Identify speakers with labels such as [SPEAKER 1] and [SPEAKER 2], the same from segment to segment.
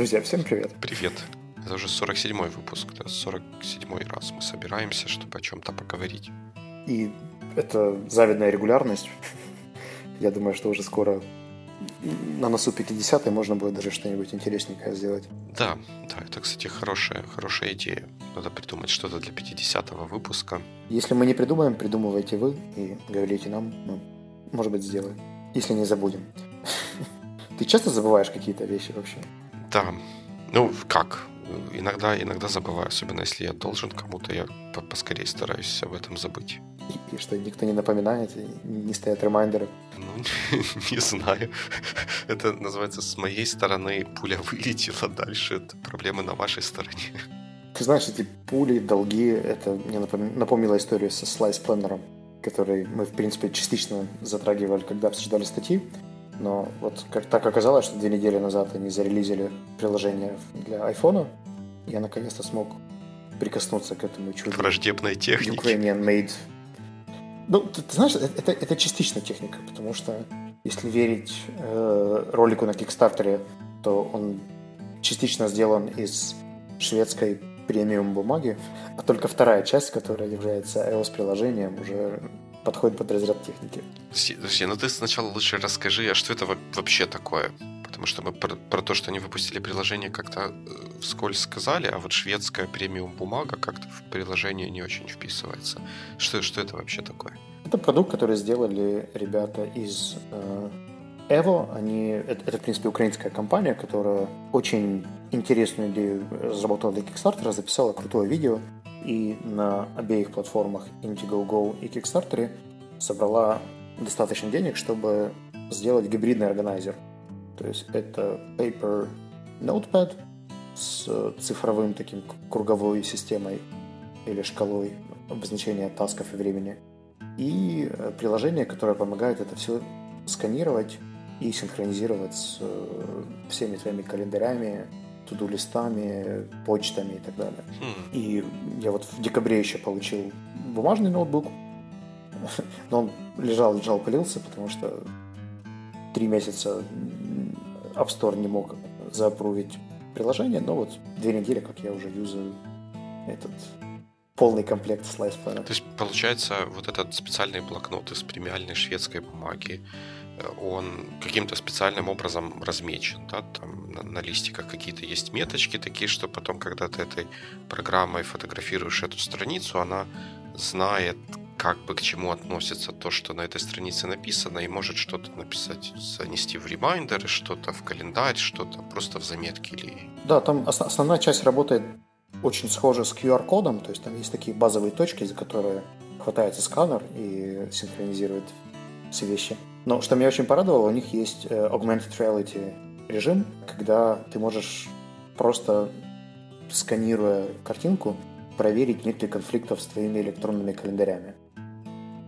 [SPEAKER 1] Друзья, всем привет.
[SPEAKER 2] Привет. Это уже 47-й выпуск, да, 47-й раз мы собираемся, чтобы о чем-то поговорить.
[SPEAKER 1] И это завидная регулярность. Я думаю, что уже скоро на носу 50 можно будет даже что-нибудь интересненькое сделать.
[SPEAKER 2] Да, да, это, кстати, хорошая, хорошая идея. Надо придумать что-то для 50-го выпуска.
[SPEAKER 1] Если мы не придумаем, придумывайте вы и говорите нам, мы, может быть, сделаем. Если не забудем. Ты часто забываешь какие-то вещи вообще?
[SPEAKER 2] Да. Ну, как? Иногда, иногда забываю, особенно если я должен кому-то, я поскорее стараюсь об этом забыть.
[SPEAKER 1] И, и что, никто не напоминает, не стоят ремайдеры?
[SPEAKER 2] Ну, не знаю. Это называется, с моей стороны пуля вылетела дальше. Это проблемы на вашей стороне.
[SPEAKER 1] Ты знаешь, эти пули, долги, это мне напомнило историю со слайс-пленером, который мы, в принципе, частично затрагивали, когда обсуждали статьи. Но вот как так оказалось, что две недели назад они зарелизили приложение для айфона, я наконец-то смог прикоснуться к этому чуду.
[SPEAKER 2] Враждебной техники.
[SPEAKER 1] Ukrainian made. Ну, ты, ты знаешь, это, это частично техника, потому что если верить э, ролику на Кикстартере, то он частично сделан из шведской премиум бумаги, а только вторая часть, которая является iOS-приложением, уже подходит под разряд техники.
[SPEAKER 2] Подожди, ну ты сначала лучше расскажи, а что это вообще такое? Потому что мы про, про то, что они выпустили приложение, как-то э, вскользь сказали, а вот шведская премиум бумага как-то в приложение не очень вписывается. Что, что это вообще такое?
[SPEAKER 1] Это продукт, который сделали ребята из э, Evo. Они, это, это, в принципе, украинская компания, которая очень интересную идею разработала для Kickstarter, записала крутое видео, и на обеих платформах Indiegogo и Kickstarter собрала достаточно денег, чтобы сделать гибридный органайзер. То есть это Paper Notepad с цифровым таким круговой системой или шкалой обозначения тасков и времени. И э, приложение, которое помогает это все сканировать и синхронизировать с э, всеми твоими календарями, туду-листами, почтами и так далее. Mm. И я вот в декабре еще получил бумажный ноутбук, но он лежал, лежал, пылился, потому что три месяца App Store не мог заапрувить приложение, но вот две недели, как я уже юзаю этот полный комплект Planner.
[SPEAKER 2] То есть, получается, вот этот специальный блокнот из премиальной шведской бумаги, он каким-то специальным образом размечен, да, там на, на листиках какие-то есть меточки такие, что потом, когда ты этой программой фотографируешь эту страницу, она знает, как бы к чему относится то, что на этой странице написано, и может что-то написать, занести в ремайдеры, что-то в календарь, что-то просто в заметки или...
[SPEAKER 1] Да, там основная часть работает очень схожа с QR-кодом, то есть там есть такие базовые точки, за которые хватается сканер и синхронизирует все вещи. Но что меня очень порадовало, у них есть э, augmented reality режим, когда ты можешь просто сканируя картинку, проверить, нет ли конфликтов с твоими электронными календарями.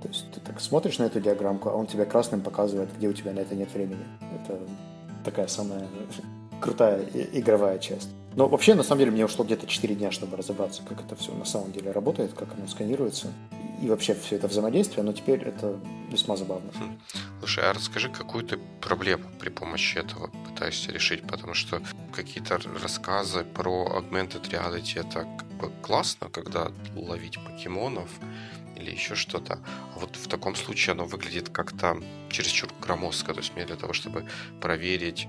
[SPEAKER 1] То есть ты так смотришь на эту диаграммку, а он тебе красным показывает, где у тебя на это нет времени. Это такая самая крутая игровая часть. Но вообще, на самом деле, мне ушло где-то 4 дня, чтобы разобраться, как это все на самом деле работает, как оно сканируется и вообще все это взаимодействие, но теперь это весьма забавно. Хм.
[SPEAKER 2] Слушай, а расскажи, какую ты проблему при помощи этого пытаешься решить, потому что какие-то рассказы про augmented reality это как бы классно, когда ловить покемонов или еще что-то. А вот в таком случае оно выглядит как-то чересчур громоздко. То есть мне для того, чтобы проверить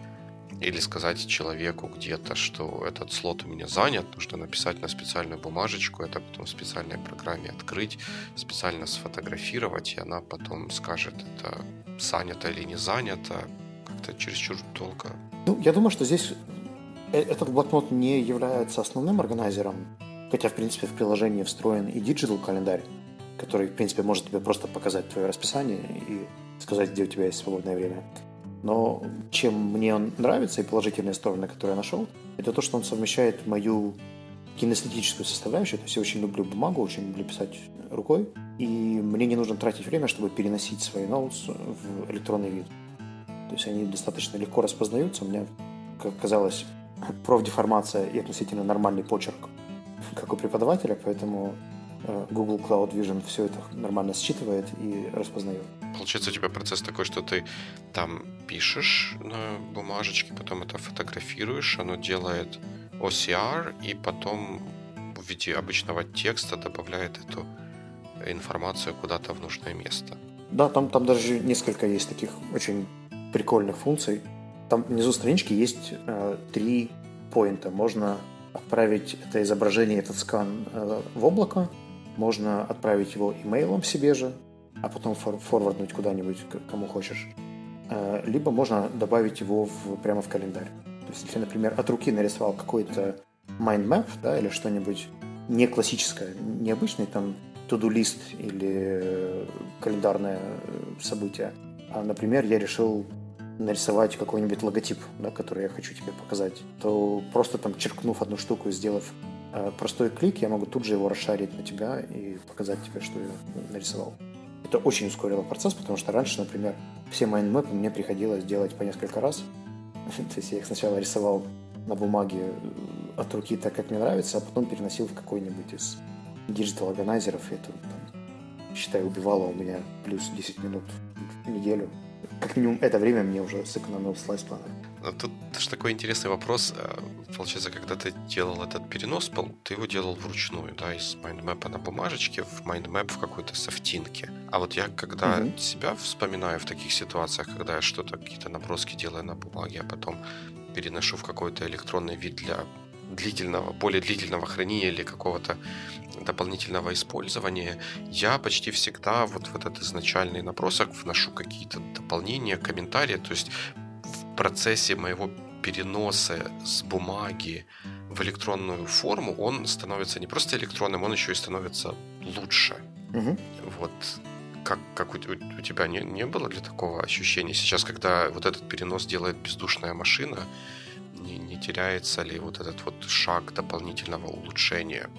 [SPEAKER 2] или сказать человеку где-то, что этот слот у меня занят, нужно написать на специальную бумажечку, это потом в специальной программе открыть, специально сфотографировать, и она потом скажет, это занято или не занято, как-то чересчур долго.
[SPEAKER 1] Ну, я думаю, что здесь э, этот блокнот не является основным органайзером, хотя, в принципе, в приложении встроен и digital календарь, который, в принципе, может тебе просто показать твое расписание и сказать, где у тебя есть свободное время. Но чем мне он нравится и положительные стороны, которые я нашел, это то, что он совмещает мою кинестетическую составляющую. То есть я очень люблю бумагу, очень люблю писать рукой. И мне не нужно тратить время, чтобы переносить свои ноутс в электронный вид. То есть они достаточно легко распознаются. У меня, как казалось, профдеформация и относительно нормальный почерк, как у преподавателя, поэтому э, Google Cloud Vision все это нормально считывает и распознает.
[SPEAKER 2] Получается, у тебя процесс такой, что ты там пишешь на бумажечке, потом это фотографируешь, оно делает OCR, и потом в виде обычного текста добавляет эту информацию куда-то в нужное место.
[SPEAKER 1] Да, там, там даже несколько есть таких очень прикольных функций. Там внизу странички есть э, три поинта. Можно отправить это изображение, этот скан э, в облако, можно отправить его имейлом себе же, а потом фор- форварднуть куда-нибудь, кому хочешь. Э, либо можно добавить его в, прямо в календарь. То есть, если, например, от руки нарисовал какой-то mind map, да, или что-нибудь не классическое, необычный там to-do лист или календарное событие, а, например, я решил нарисовать какой-нибудь логотип, да, который я хочу тебе показать, то просто там черкнув одну штуку и сделав э, простой клик, я могу тут же его расшарить на тебя и показать тебе, что я нарисовал. Это очень ускорило процесс, потому что раньше, например, все mindmap ы мне приходилось делать по несколько раз. То есть я их сначала рисовал на бумаге э, от руки так, как мне нравится, а потом переносил в какой-нибудь из digital органайзеров. И это, там, считай, убивало у меня плюс 10 минут в неделю как минимум это время мне уже сэкономил Slice Planner.
[SPEAKER 2] Тут же такой интересный вопрос. Э, получается, когда ты делал этот перенос, ты его делал вручную, да, из mindmap а на бумажечке в mindmap в какой-то софтинке. А вот я, когда угу. себя вспоминаю в таких ситуациях, когда я что-то, какие-то наброски делаю на бумаге, а потом переношу в какой-то электронный вид для длительного, более длительного хранения или какого-то дополнительного использования, я почти всегда вот в этот изначальный набросок вношу какие-то дополнения, комментарии. То есть процессе моего переноса с бумаги в электронную форму он становится не просто электронным, он еще и становится лучше. Угу. Вот как, как у, у тебя не, не было для такого ощущения? Сейчас, когда вот этот перенос делает бездушная машина, не, не теряется ли вот этот вот шаг дополнительного улучшения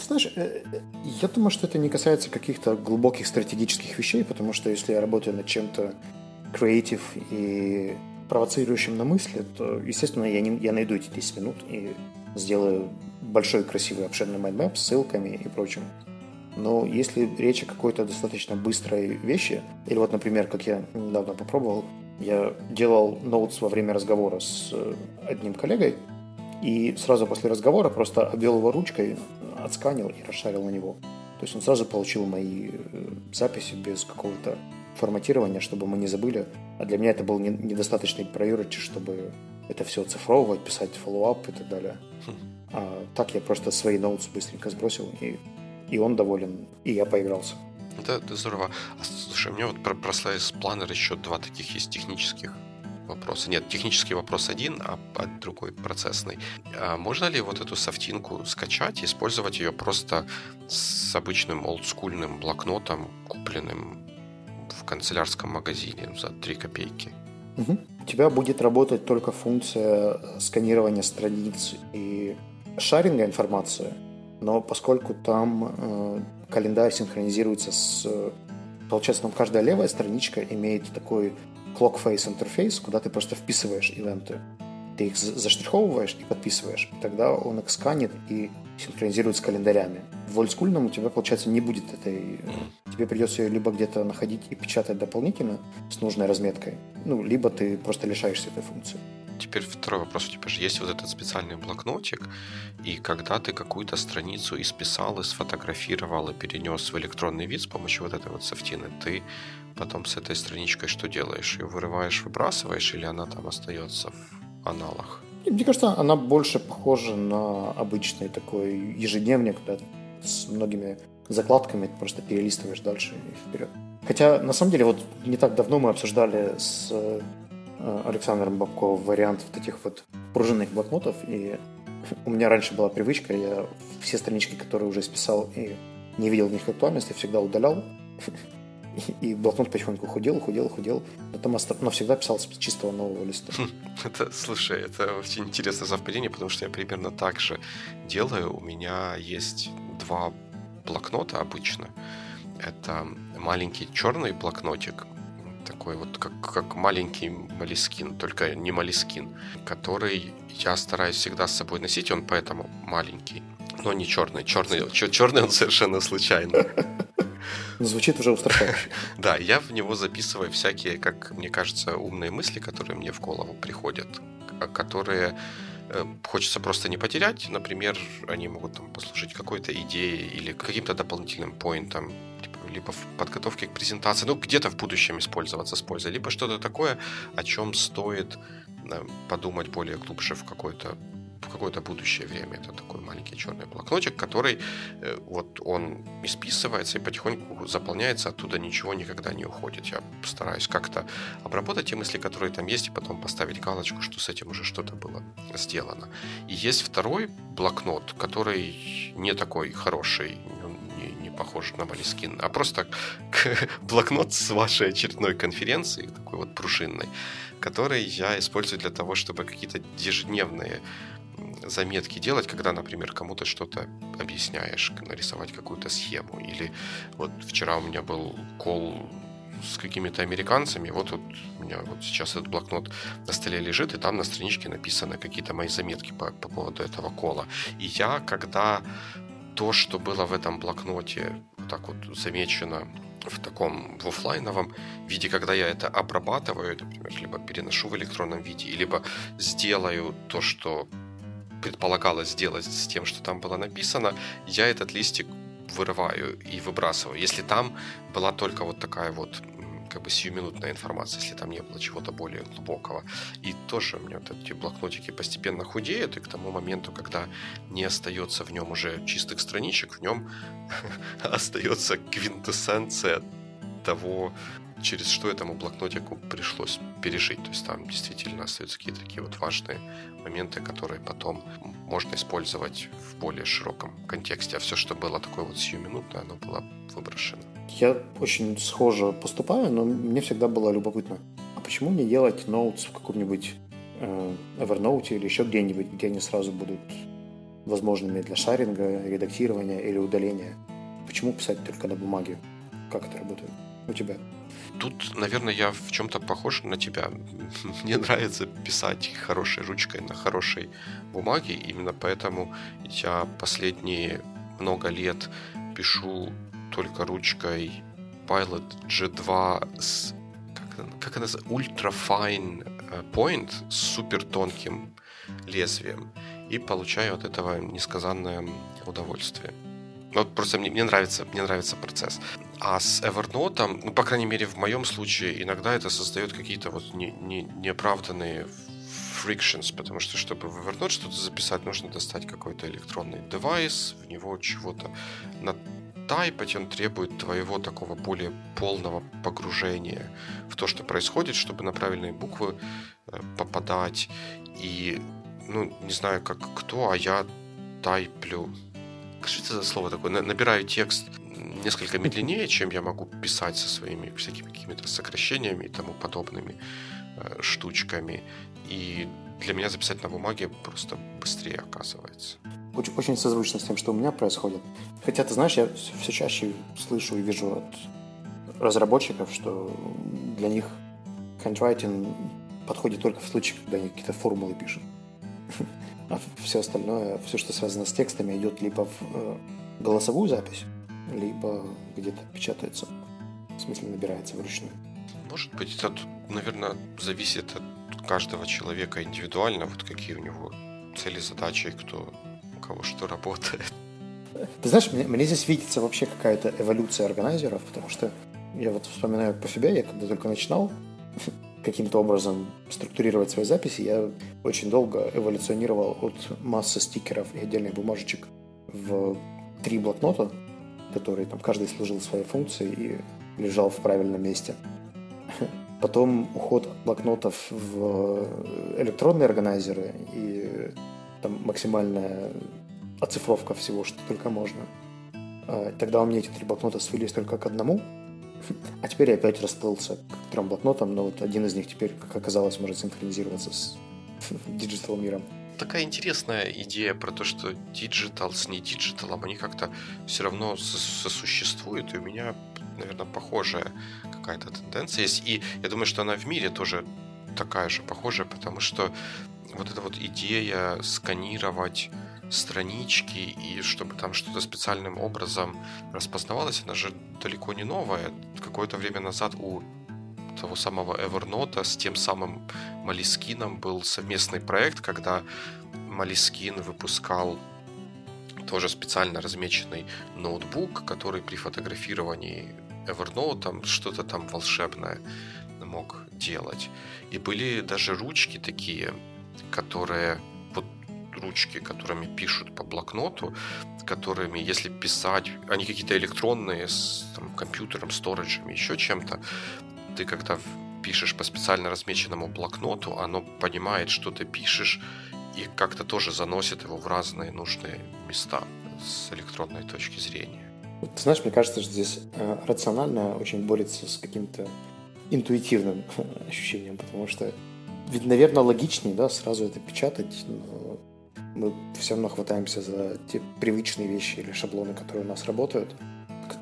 [SPEAKER 1] ты знаешь, э, э, я думаю, что это не касается каких-то глубоких стратегических вещей, потому что если я работаю над чем-то креативным и провоцирующим на мысли, то, естественно, я, не, я найду эти 10 минут и сделаю большой красивый обширный mindmap с ссылками и прочим. Но если речь о какой-то достаточно быстрой вещи, или вот, например, как я недавно попробовал, я делал notes во время разговора с э, одним коллегой, и сразу после разговора просто обвел его ручкой, отсканил и расшарил на него. То есть он сразу получил мои э, записи без какого-то форматирования, чтобы мы не забыли. А для меня это был недостаточный priority, чтобы это все оцифровывать, писать follow-up и так далее. Хм. А так я просто свои notes ы быстренько сбросил, и, и он доволен, и я поигрался.
[SPEAKER 2] Да, это здорово. А, слушай, у меня вот про, про Slice Planner еще два таких есть технических вопроса. Нет, технический вопрос один, а, а другой процессный. А можно ли вот эту софтинку скачать и использовать ее просто с обычным олдскульным блокнотом, купленным канцелярском магазине за 3 копейки?
[SPEAKER 1] Угу. У тебя будет работать только функция сканирования страниц и шаринга информации, но поскольку там э, календарь синхронизируется с... Получается, там каждая левая страничка имеет такой clock-face интерфейс, куда ты просто вписываешь ивенты. Ты их заштриховываешь и подписываешь. Тогда он их сканит и синхронизирует с календарями. В олдскульном у тебя, получается, не будет этой... Тебе придется ее либо где-то находить и печатать дополнительно с нужной разметкой, ну, либо ты просто лишаешься этой функции
[SPEAKER 2] теперь второй вопрос. У тебя же есть вот этот специальный блокнотик, и когда ты какую-то страницу исписал, и сфотографировал, и перенес в электронный вид с помощью вот этой вот софтины, ты потом с этой страничкой что делаешь? Ее вырываешь, выбрасываешь, или она там остается в аналах?
[SPEAKER 1] Мне кажется, она больше похожа на обычный такой ежедневник, да, с многими закладками, ты просто перелистываешь дальше и вперед. Хотя, на самом деле, вот не так давно мы обсуждали с Э, Александром Бабковым вариант вот этих вот пружинных блокнотов. И у меня раньше была привычка, я все странички, которые уже списал и не видел в них актуальности, всегда удалял. И блокнот потихоньку худел, худел, худел. Но там но всегда писал с чистого нового листа.
[SPEAKER 2] Это, слушай, это очень интересное совпадение, потому что я примерно так же делаю. У меня есть два блокнота обычно. Это маленький черный блокнотик, такой вот, как, как маленький молескин, только не молескин, который я стараюсь всегда с собой носить, он поэтому маленький. Но не черный. Черный, черный он совершенно случайно.
[SPEAKER 1] Ну, звучит уже устрашающе.
[SPEAKER 2] Да, я в него записываю всякие, как мне кажется, умные мысли, которые мне в голову приходят, которые э, хочется просто не потерять. Например, они могут там послужить какой-то идеей или каким-то дополнительным поинтом, типа, либо в подготовке к презентации, ну, где-то в будущем использоваться с пользой, либо что-то такое, о чем стоит э, подумать более глубже в какой-то в какое-то будущее время. Это такой маленький черный блокнотик, который э, вот он исписывается и потихоньку заполняется, оттуда ничего никогда не уходит. Я стараюсь как-то обработать те мысли, которые там есть, и потом поставить галочку, что с этим уже что-то было сделано. И есть второй блокнот, который не такой хороший, похож на Малискин, а просто блокнот с вашей очередной конференции, такой вот пружинной, который я использую для того, чтобы какие-то ежедневные заметки делать, когда, например, кому-то что-то объясняешь, нарисовать какую-то схему. Или вот вчера у меня был кол с какими-то американцами. Вот, вот у меня вот сейчас этот блокнот на столе лежит, и там на страничке написаны какие-то мои заметки по, по поводу этого кола. И я, когда то, что было в этом блокноте, так вот замечено в таком в офлайновом виде, когда я это обрабатываю, например, либо переношу в электронном виде, либо сделаю то, что предполагалось сделать с тем, что там было написано, я этот листик вырываю и выбрасываю. Если там была только вот такая вот как бы сиюминутная информация, если там не было чего-то более глубокого. И тоже у меня вот эти блокнотики постепенно худеют, и к тому моменту, когда не остается в нем уже чистых страничек, в нем остается квинтэссенция того, через что этому блокнотику пришлось пережить. То есть там действительно остаются какие-то такие вот важные моменты, которые потом можно использовать в более широком контексте. А все, что было такое вот сиюминутное, оно было выброшено.
[SPEAKER 1] Я очень схоже поступаю, но мне всегда было любопытно. А почему не делать ноутс в каком-нибудь э, Evernote или еще где-нибудь, где они сразу будут возможными для шаринга, редактирования или удаления? Почему писать только на бумаге? Как это работает у тебя?
[SPEAKER 2] Тут, наверное, я в чем-то похож на тебя. Мне нравится писать хорошей ручкой на хорошей бумаге. Именно поэтому я последние много лет пишу только ручкой Pilot G2 с как, она Ultra Fine э, Point с супер тонким лезвием и получаю от этого несказанное удовольствие. Вот просто мне, мне нравится, мне нравится процесс. А с Evernote, ну, по крайней мере, в моем случае, иногда это создает какие-то вот не, не, неоправданные frictions, потому что, чтобы в Evernote что-то записать, нужно достать какой-то электронный девайс, в него чего-то натайпать, он требует твоего такого более полного погружения в то, что происходит, чтобы на правильные буквы э, попадать. И, ну, не знаю, как кто, а я тайплю что это за слово такое? Набираю текст несколько медленнее, чем я могу писать со своими всякими какими-то сокращениями и тому подобными э, штучками. И для меня записать на бумаге просто быстрее оказывается.
[SPEAKER 1] Очень, очень созвучно с тем, что у меня происходит. Хотя, ты знаешь, я все, чаще слышу и вижу от разработчиков, что для них handwriting подходит только в случае, когда они какие-то формулы пишут а все остальное, все, что связано с текстами, идет либо в э, голосовую запись, либо где-то печатается. В смысле, набирается вручную.
[SPEAKER 2] Может быть, это, наверное, зависит от каждого человека индивидуально, вот какие у него цели, задачи, кто у кого что работает.
[SPEAKER 1] Ты знаешь, мне, мне здесь видится вообще какая-то эволюция органайзеров, потому что я вот вспоминаю по себе, я когда только начинал, каким-то образом структурировать свои записи, я очень долго эволюционировал от массы стикеров и отдельных бумажечек в три блокнота, которые там каждый служил своей функции и лежал в правильном месте. Потом уход от блокнотов в электронные органайзеры и там максимальная оцифровка всего, что только можно. А, тогда у меня эти три блокнота свелись только к одному – а теперь я опять расплылся к трем блокнотам, но вот один из них теперь, как оказалось, может синхронизироваться с digital миром.
[SPEAKER 2] Такая интересная идея про то, что digital с не они как-то все равно сосуществуют, и у меня, наверное, похожая какая-то тенденция есть. И я думаю, что она в мире тоже такая же похожая, потому что вот эта вот идея сканировать странички, и чтобы там что-то специальным образом распознавалось, она же далеко не новая. Какое-то время назад у того самого Evernote с тем самым Малискином был совместный проект, когда Малискин выпускал тоже специально размеченный ноутбук, который при фотографировании Evernote там что-то там волшебное мог делать. И были даже ручки такие, которые вот ручки, которыми пишут по блокноту, которыми, если писать, они какие-то электронные, с там, компьютером, сториджем, еще чем-то, ты когда пишешь по специально размеченному блокноту, оно понимает, что ты пишешь, и как-то тоже заносит его в разные нужные места с электронной точки зрения.
[SPEAKER 1] Ты знаешь, мне кажется, что здесь э, рационально очень борется с каким-то интуитивным ощущением, потому что ведь, наверное, логичнее, да, сразу это печатать, но мы все равно хватаемся за те привычные вещи или шаблоны, которые у нас работают.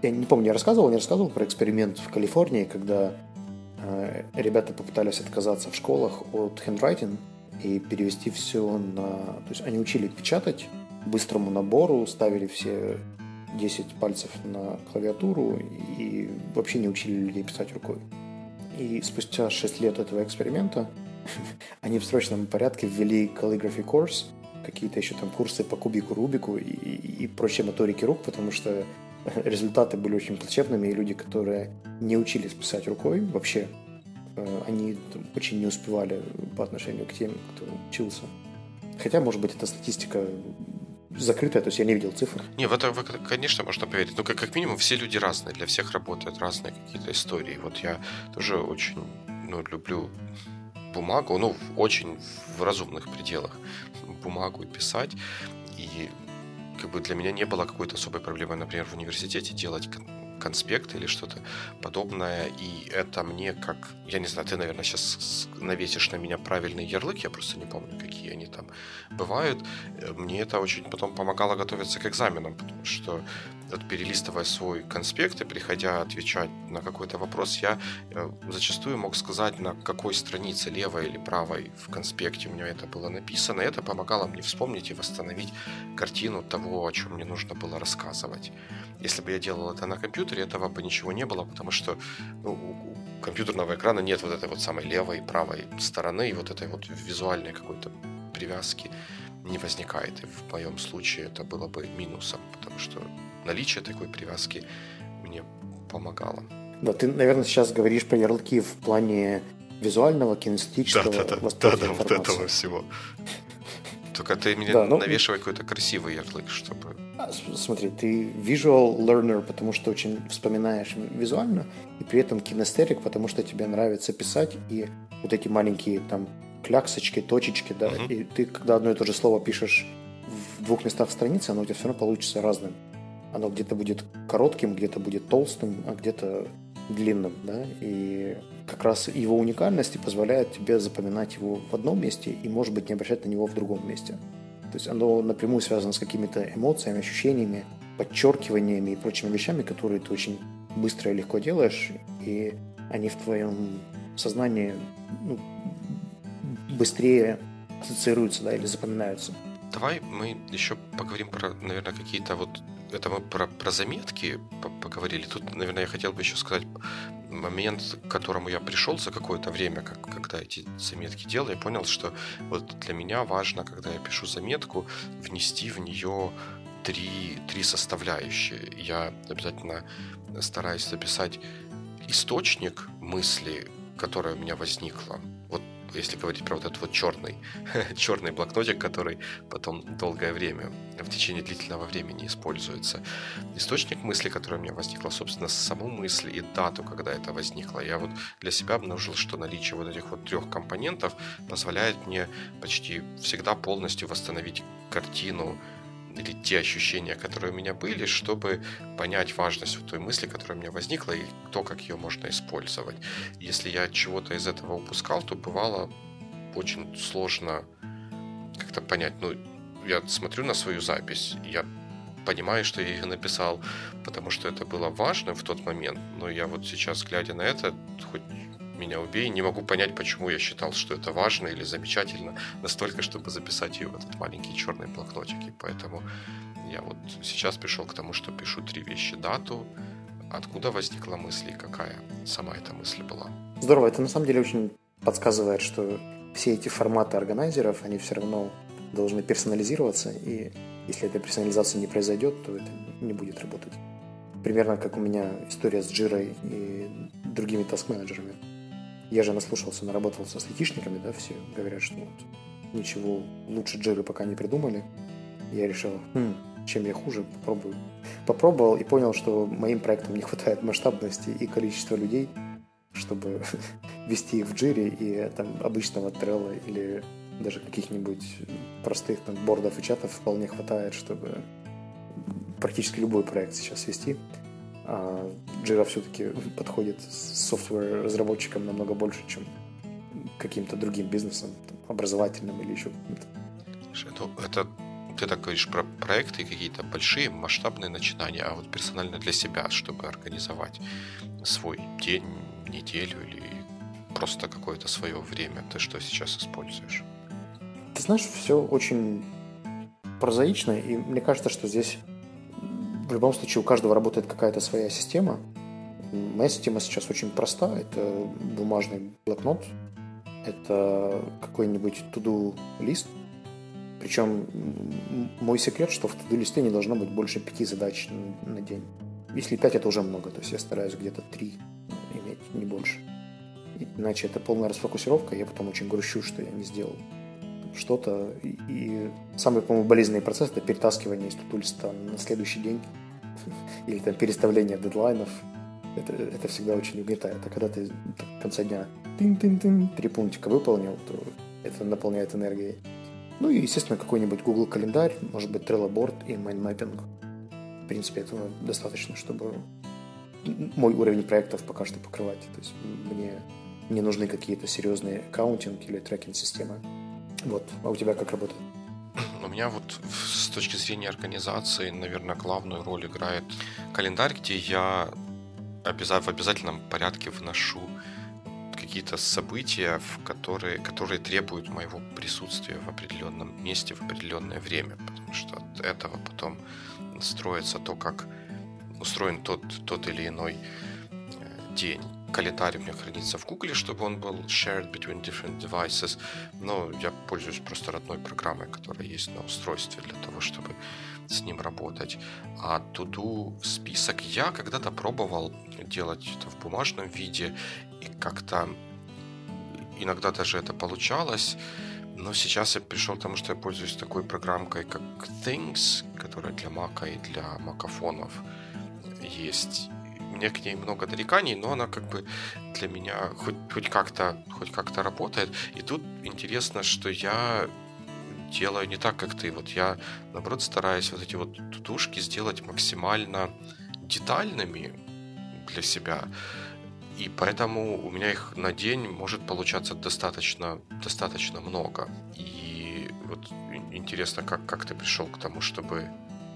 [SPEAKER 1] Я не помню, я рассказывал, не рассказывал про эксперимент в Калифорнии, когда ребята попытались отказаться в школах от handwriting и перевести все на... То есть они учили печатать быстрому набору, ставили все 10 пальцев на клавиатуру и вообще не учили людей писать рукой. И спустя 6 лет этого эксперимента они в срочном порядке ввели calligraphy course, какие-то еще там курсы по кубику, рубику и, и, и прочей моторике рук, потому что результаты были очень плачевными, и люди, которые не учились писать рукой вообще, э, они очень не успевали по отношению к тем, кто учился. Хотя, может быть, эта статистика закрытая, то есть я не видел цифр.
[SPEAKER 2] Не, в это, конечно, можно поверить. Но как, как минимум все люди разные, для всех работают разные какие-то истории. Вот я тоже очень ну, люблю бумагу, ну, очень в разумных пределах бумагу писать. И как бы для меня не было какой-то особой проблемы, например, в университете делать конспект или что-то подобное. И это мне как... Я не знаю, ты, наверное, сейчас навесишь на меня правильный ярлык, я просто не помню, какие они там бывают. Мне это очень потом помогало готовиться к экзаменам, потому что вот перелистывая свой конспект и приходя отвечать на какой-то вопрос, я э, зачастую мог сказать, на какой странице, левой или правой в конспекте у меня это было написано, и это помогало мне вспомнить и восстановить картину того, о чем мне нужно было рассказывать. Если бы я делал это на компьютере, этого бы ничего не было, потому что ну, у компьютерного экрана нет вот этой вот самой левой и правой стороны, и вот этой вот визуальной какой-то привязки не возникает. И в моем случае это было бы минусом, потому что наличие такой привязки мне помогало.
[SPEAKER 1] Да, ты, наверное, сейчас говоришь про ярлыки в плане визуального, кинестетического
[SPEAKER 2] да, да, да, да, да, вот этого всего. Только ты мне да, ну, навешивай какой-то красивый ярлык, чтобы...
[SPEAKER 1] А, смотри, ты visual learner, потому что очень вспоминаешь визуально, и при этом кинестерик, потому что тебе нравится писать, и вот эти маленькие там кляксочки, точечки, да, uh-huh. и ты, когда одно и то же слово пишешь в двух местах страницы, оно у тебя все равно получится разным. Оно где-то будет коротким, где-то будет толстым, а где-то длинным, да, и как раз его уникальность и позволяет тебе запоминать его в одном месте и, может быть, не обращать на него в другом месте. То есть оно напрямую связано с какими-то эмоциями, ощущениями, подчеркиваниями и прочими вещами, которые ты очень быстро и легко делаешь, и они в твоем сознании ну, быстрее ассоциируются да, или запоминаются.
[SPEAKER 2] Давай мы еще поговорим про, наверное, какие-то вот это мы про, про заметки поговорили. Тут, наверное, я хотел бы еще сказать момент, к которому я пришел за какое-то время, как, когда эти заметки делал, я понял, что вот для меня важно, когда я пишу заметку, внести в нее три, три составляющие. Я обязательно стараюсь записать источник мысли, которая у меня возникла. Если говорить про вот этот вот черный, черный блокнотик, который потом долгое время, в течение длительного времени используется. Источник мысли, который у меня возникла, собственно, саму мысль и дату, когда это возникло. Я вот для себя обнаружил, что наличие вот этих вот трех компонентов позволяет мне почти всегда полностью восстановить картину или те ощущения, которые у меня были, чтобы понять важность той мысли, которая у меня возникла, и то, как ее можно использовать. Если я чего-то из этого упускал, то бывало очень сложно как-то понять. Ну, я смотрю на свою запись, я понимаю, что я ее написал, потому что это было важно в тот момент, но я вот сейчас, глядя на это, хоть меня убей. Не могу понять, почему я считал, что это важно или замечательно, настолько, чтобы записать ее в этот маленький черный блокнотик. И поэтому я вот сейчас пришел к тому, что пишу три вещи. Дату, откуда возникла мысль и какая сама эта мысль была.
[SPEAKER 1] Здорово. Это на самом деле очень подсказывает, что все эти форматы органайзеров, они все равно должны персонализироваться, и если эта персонализация не произойдет, то это не будет работать. Примерно как у меня история с Джирой и другими таск-менеджерами. Я же наслушался, наработался с айтишниками, да, все говорят, что вот ничего лучше Джиры пока не придумали. Я решил, хм, чем я хуже, попробую. Попробовал и понял, что моим проектам не хватает масштабности и количества людей, чтобы вести их в джире и там обычного трелла или даже каких-нибудь простых там бордов и чатов вполне хватает, чтобы практически любой проект сейчас вести. А Jira все-таки подходит софтвер разработчикам намного больше, чем каким-то другим бизнесом, там, образовательным или еще каким-то.
[SPEAKER 2] Это, это ты так говоришь про проекты какие-то большие, масштабные начинания, а вот персонально для себя, чтобы организовать свой день, неделю или просто какое-то свое время, ты что сейчас используешь?
[SPEAKER 1] Ты знаешь, все очень прозаично, и мне кажется, что здесь в любом случае у каждого работает какая-то своя система. Моя система сейчас очень проста. Это бумажный блокнот, это какой-нибудь туду лист. Причем мой секрет, что в туду листе не должно быть больше пяти задач на день. Если пять, это уже много. То есть я стараюсь где-то три иметь, не больше. Иначе это полная расфокусировка, я потом очень грущу, что я не сделал что-то. И, самый, по-моему, болезненный процесс – это перетаскивание из тутульста на следующий день или там переставление дедлайнов. Это, это всегда очень угнетает. А когда ты в конце дня тын-тын-тын, три пунктика выполнил, то это наполняет энергией. Ну и, естественно, какой-нибудь Google календарь, может быть, Trello Board и mindmapping. В принципе, этого достаточно, чтобы мой уровень проектов пока что покрывать. То есть мне не нужны какие-то серьезные accounting или трекинг-системы. Вот. А у тебя как работает?
[SPEAKER 2] У меня вот с точки зрения организации, наверное, главную роль играет календарь, где я в обязательном порядке вношу какие-то события, в которые, которые требуют моего присутствия в определенном месте в определенное время, потому что от этого потом строится то, как устроен тот, тот или иной э, день календарь у меня хранится в Гугле, чтобы он был shared between different devices, но я пользуюсь просто родной программой, которая есть на устройстве для того, чтобы с ним работать. А туду список я когда-то пробовал делать это в бумажном виде, и как-то иногда даже это получалось, но сейчас я пришел к тому, что я пользуюсь такой программкой, как Things, которая для Мака и для макафонов есть меня к ней много нареканий, но она как бы для меня хоть, хоть как-то хоть как-то работает. И тут интересно, что я делаю не так, как ты. Вот я, наоборот, стараюсь вот эти вот тутушки сделать максимально детальными для себя. И поэтому у меня их на день может получаться достаточно, достаточно много. И вот интересно, как, как ты пришел к тому, чтобы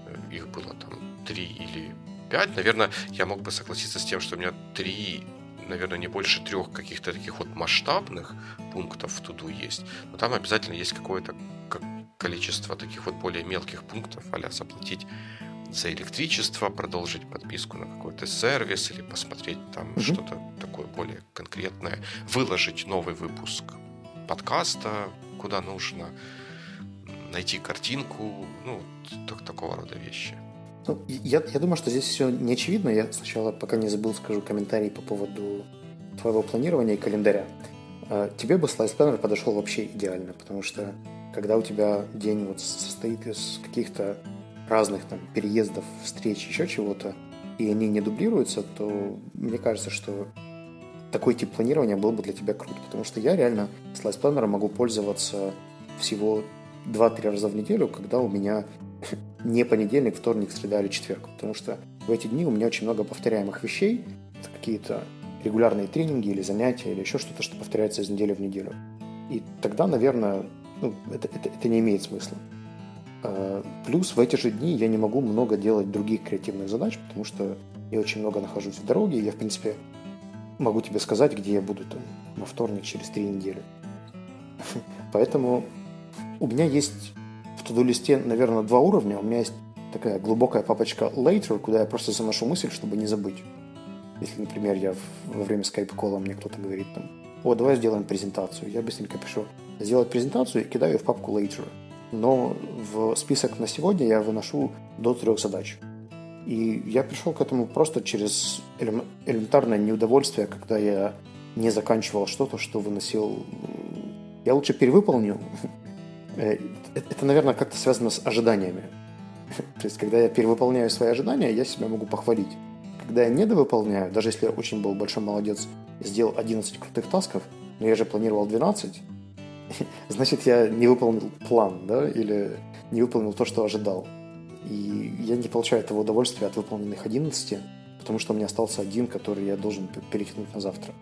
[SPEAKER 2] э, их было там три или 5, наверное, я мог бы согласиться с тем, что у меня три, наверное, не больше трех каких-то таких вот масштабных пунктов в туду есть. Но там обязательно есть какое-то количество таких вот более мелких пунктов, а заплатить за электричество, продолжить подписку на какой-то сервис или посмотреть там mm-hmm. что-то такое более конкретное, выложить новый выпуск подкаста, куда нужно, найти картинку, ну, так, такого рода вещи.
[SPEAKER 1] Ну, я, я думаю, что здесь все не очевидно. Я сначала, пока не забыл, скажу комментарий по поводу твоего планирования и календаря. А, тебе бы слайс планер подошел вообще идеально, потому что когда у тебя день вот состоит из каких-то разных там переездов, встреч, еще чего-то, и они не дублируются, то мне кажется, что такой тип планирования был бы для тебя крут, потому что я реально слайс планером могу пользоваться всего 2-3 раза в неделю, когда у меня не понедельник, вторник, среда или четверг, потому что в эти дни у меня очень много повторяемых вещей, это какие-то регулярные тренинги или занятия или еще что-то, что повторяется из недели в неделю. И тогда, наверное, ну, это, это, это не имеет смысла. А, плюс в эти же дни я не могу много делать других креативных задач, потому что я очень много нахожусь в дороге, я, в принципе, могу тебе сказать, где я буду там на вторник через три недели. Поэтому у меня есть в туду-листе, наверное, два уровня. У меня есть такая глубокая папочка later, куда я просто заношу мысль, чтобы не забыть. Если, например, я во время скайп-кола мне кто-то говорит там, о, давай сделаем презентацию. Я быстренько пишу сделать презентацию и кидаю ее в папку later. Но в список на сегодня я выношу до трех задач. И я пришел к этому просто через элементарное неудовольствие, когда я не заканчивал что-то, что выносил. Я лучше перевыполню. Э, это, наверное, как-то связано с ожиданиями. То есть, когда я перевыполняю свои ожидания, я себя могу похвалить. Когда я недовыполняю, даже если я очень был большой молодец, сделал 11 крутых тасков, но я же планировал 12, значит, я не выполнил план, да, или не выполнил то, что ожидал. И я не получаю этого удовольствия от выполненных 11, потому что у меня остался один, который я должен перекинуть на завтра.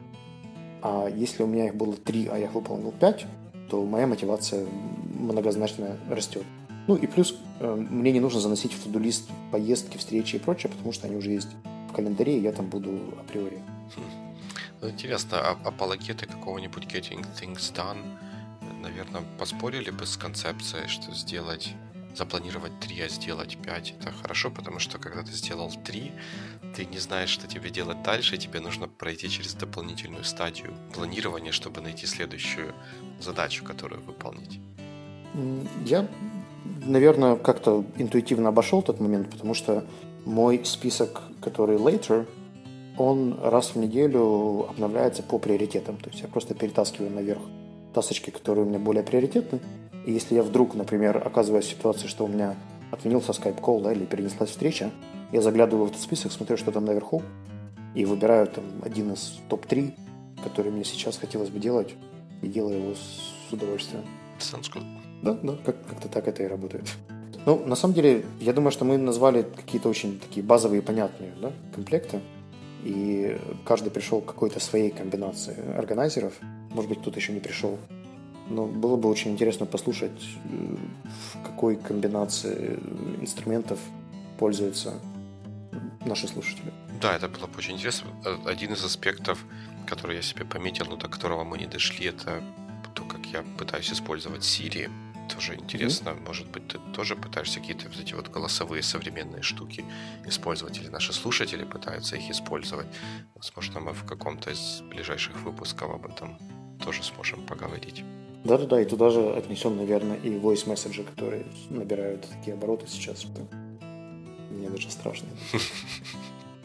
[SPEAKER 1] А если у меня их было 3, а я их выполнил 5, то моя мотивация многозначно растет. Ну и плюс э, мне не нужно заносить в туду-лист поездки, встречи и прочее, потому что они уже есть в календаре, и я там буду априори.
[SPEAKER 2] Ну, интересно, а апологеты какого-нибудь Getting Things Done, наверное, поспорили бы с концепцией, что сделать запланировать 3, а сделать 5 это хорошо, потому что когда ты сделал 3, ты не знаешь, что тебе делать дальше, тебе нужно пройти через дополнительную стадию планирования, чтобы найти следующую задачу, которую выполнить.
[SPEAKER 1] Я, наверное, как-то интуитивно обошел тот момент, потому что мой список, который later, он раз в неделю обновляется по приоритетам. То есть я просто перетаскиваю наверх тасочки, которые у меня более приоритетны, и если я вдруг, например, оказываюсь в ситуации, что у меня отменился скайп-колл, да, или перенеслась встреча, я заглядываю в этот список, смотрю, что там наверху, и выбираю там один из топ-3, который мне сейчас хотелось бы делать, и делаю его с удовольствием.
[SPEAKER 2] Sounds good.
[SPEAKER 1] Да, да, как- как-то так это и работает. Ну, на самом деле, я думаю, что мы назвали какие-то очень такие базовые и понятные да, комплекты, и каждый пришел к какой-то своей комбинации органайзеров. Может быть, кто-то еще не пришел. Но было бы очень интересно послушать, в какой комбинации инструментов пользуются наши слушатели.
[SPEAKER 2] Да, это было бы очень интересно. Э, один из аспектов, который я себе пометил, но до которого мы не дошли, это то, как я пытаюсь использовать Siri. Тоже интересно. Mm-hmm. Может быть, ты тоже пытаешься какие-то вот эти вот голосовые современные штуки использовать, или наши слушатели пытаются их использовать. Возможно, мы в каком-то из ближайших выпусков об этом тоже сможем поговорить.
[SPEAKER 1] Да-да-да, и туда же отнесем, наверное, и voice месседжи, которые набирают такие обороты сейчас, что мне даже страшно.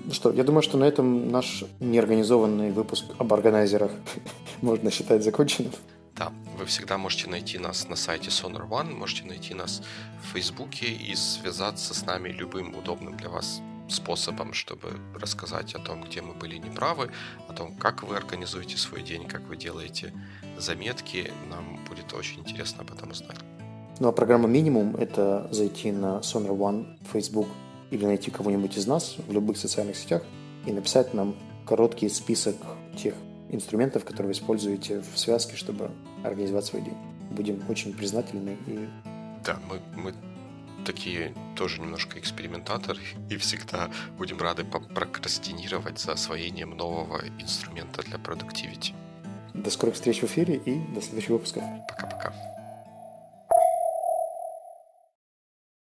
[SPEAKER 1] Ну что, я думаю, что на этом наш неорганизованный выпуск об органайзерах можно считать законченным.
[SPEAKER 2] Да, вы всегда можете найти нас на сайте Sonar One, можете найти нас в Фейсбуке и связаться с нами любым удобным для вас способом, чтобы рассказать о том, где мы были неправы, о том, как вы организуете свой день, как вы делаете заметки. Нам будет очень интересно об этом узнать.
[SPEAKER 1] Ну а программа «Минимум» — это зайти на Sonar One, Facebook или найти кого-нибудь из нас в любых социальных сетях и написать нам короткий список тех инструментов, которые вы используете в связке, чтобы организовать свой день. Будем очень признательны и...
[SPEAKER 2] Да, мы, мы такие тоже немножко экспериментаторы и всегда будем рады прокрастинировать за освоением нового инструмента для продуктивити.
[SPEAKER 1] До скорых встреч в эфире и до следующего выпуска.
[SPEAKER 2] Пока-пока.